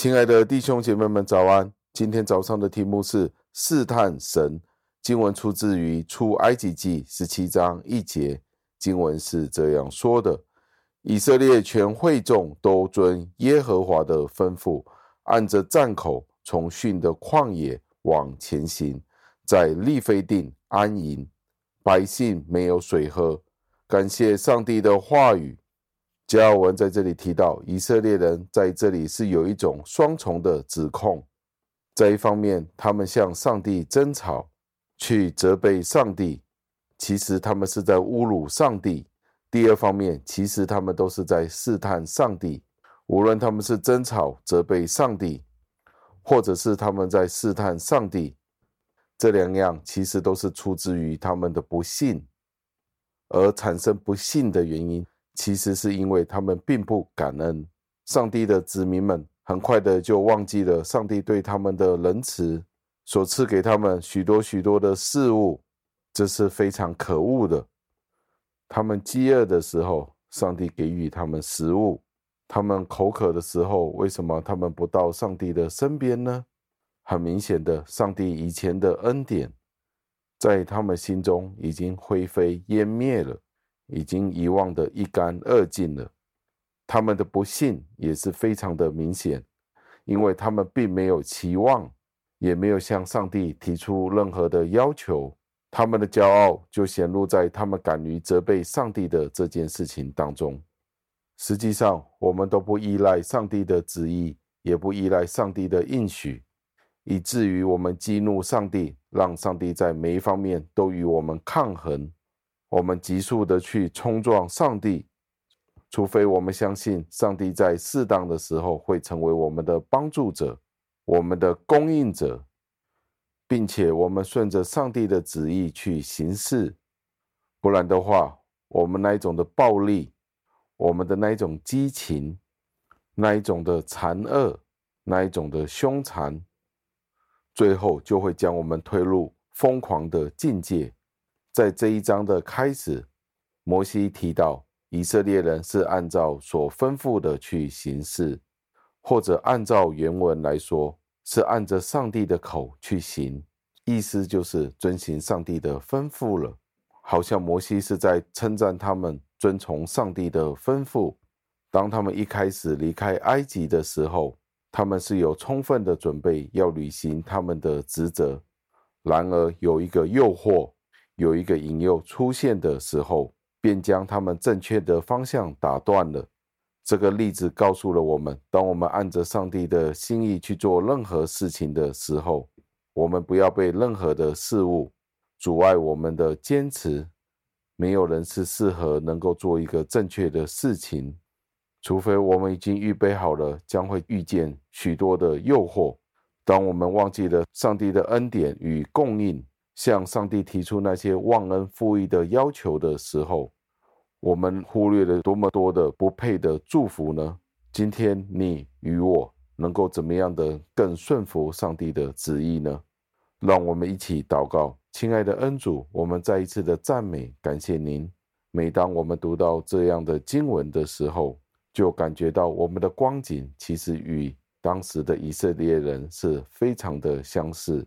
亲爱的弟兄姐妹们，早安！今天早上的题目是试探神。经文出自于出埃及记十七章一节，经文是这样说的：以色列全会众都遵耶和华的吩咐，按着站口从逊的旷野往前行，在利非定安营。百姓没有水喝。感谢上帝的话语。加尔文在这里提到，以色列人在这里是有一种双重的指控。在一方面，他们向上帝争吵，去责备上帝，其实他们是在侮辱上帝；第二方面，其实他们都是在试探上帝。无论他们是争吵、责备上帝，或者是他们在试探上帝，这两样其实都是出自于他们的不信，而产生不信的原因。其实是因为他们并不感恩，上帝的子民们很快的就忘记了上帝对他们的仁慈，所赐给他们许多许多的事物，这是非常可恶的。他们饥饿的时候，上帝给予他们食物；他们口渴的时候，为什么他们不到上帝的身边呢？很明显的，上帝以前的恩典，在他们心中已经灰飞烟灭了。已经遗忘的一干二净了，他们的不幸也是非常的明显，因为他们并没有期望，也没有向上帝提出任何的要求，他们的骄傲就显露在他们敢于责备上帝的这件事情当中。实际上，我们都不依赖上帝的旨意，也不依赖上帝的应许，以至于我们激怒上帝，让上帝在每一方面都与我们抗衡。我们急速的去冲撞上帝，除非我们相信上帝在适当的时候会成为我们的帮助者、我们的供应者，并且我们顺着上帝的旨意去行事，不然的话，我们那一种的暴力、我们的那一种激情、那一种的残恶、那一种的凶残，最后就会将我们推入疯狂的境界。在这一章的开始，摩西提到以色列人是按照所吩咐的去行事，或者按照原文来说，是按着上帝的口去行，意思就是遵行上帝的吩咐了。好像摩西是在称赞他们遵从上帝的吩咐。当他们一开始离开埃及的时候，他们是有充分的准备要履行他们的职责。然而有一个诱惑。有一个引诱出现的时候，便将他们正确的方向打断了。这个例子告诉了我们：当我们按着上帝的心意去做任何事情的时候，我们不要被任何的事物阻碍我们的坚持。没有人是适合能够做一个正确的事情，除非我们已经预备好了，将会遇见许多的诱惑。当我们忘记了上帝的恩典与供应，向上帝提出那些忘恩负义的要求的时候，我们忽略了多么多的不配的祝福呢？今天你与我能够怎么样的更顺服上帝的旨意呢？让我们一起祷告，亲爱的恩主，我们再一次的赞美感谢您。每当我们读到这样的经文的时候，就感觉到我们的光景其实与当时的以色列人是非常的相似。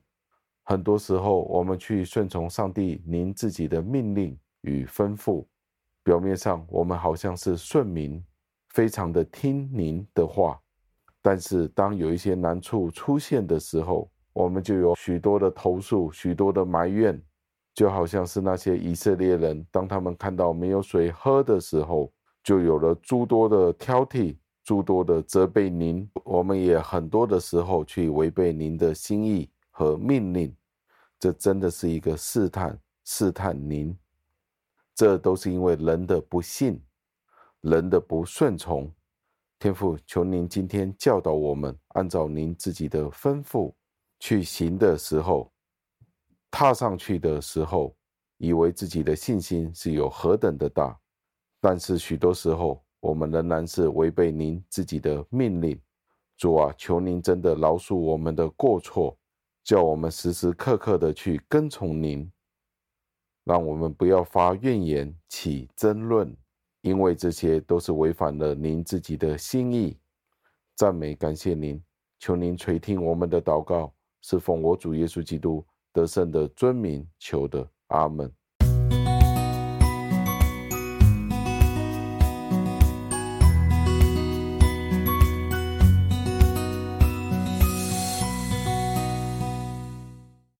很多时候，我们去顺从上帝您自己的命令与吩咐，表面上我们好像是顺民，非常的听您的话。但是，当有一些难处出现的时候，我们就有许多的投诉，许多的埋怨，就好像是那些以色列人，当他们看到没有水喝的时候，就有了诸多的挑剔，诸多的责备您。我们也很多的时候去违背您的心意。和命令，这真的是一个试探，试探您。这都是因为人的不信，人的不顺从。天父，求您今天教导我们，按照您自己的吩咐去行的时候，踏上去的时候，以为自己的信心是有何等的大，但是许多时候，我们仍然是违背您自己的命令。主啊，求您真的饶恕我们的过错。叫我们时时刻刻的去跟从您，让我们不要发怨言、起争论，因为这些都是违反了您自己的心意。赞美感谢您，求您垂听我们的祷告，是奉我主耶稣基督得胜的尊名求的，阿门。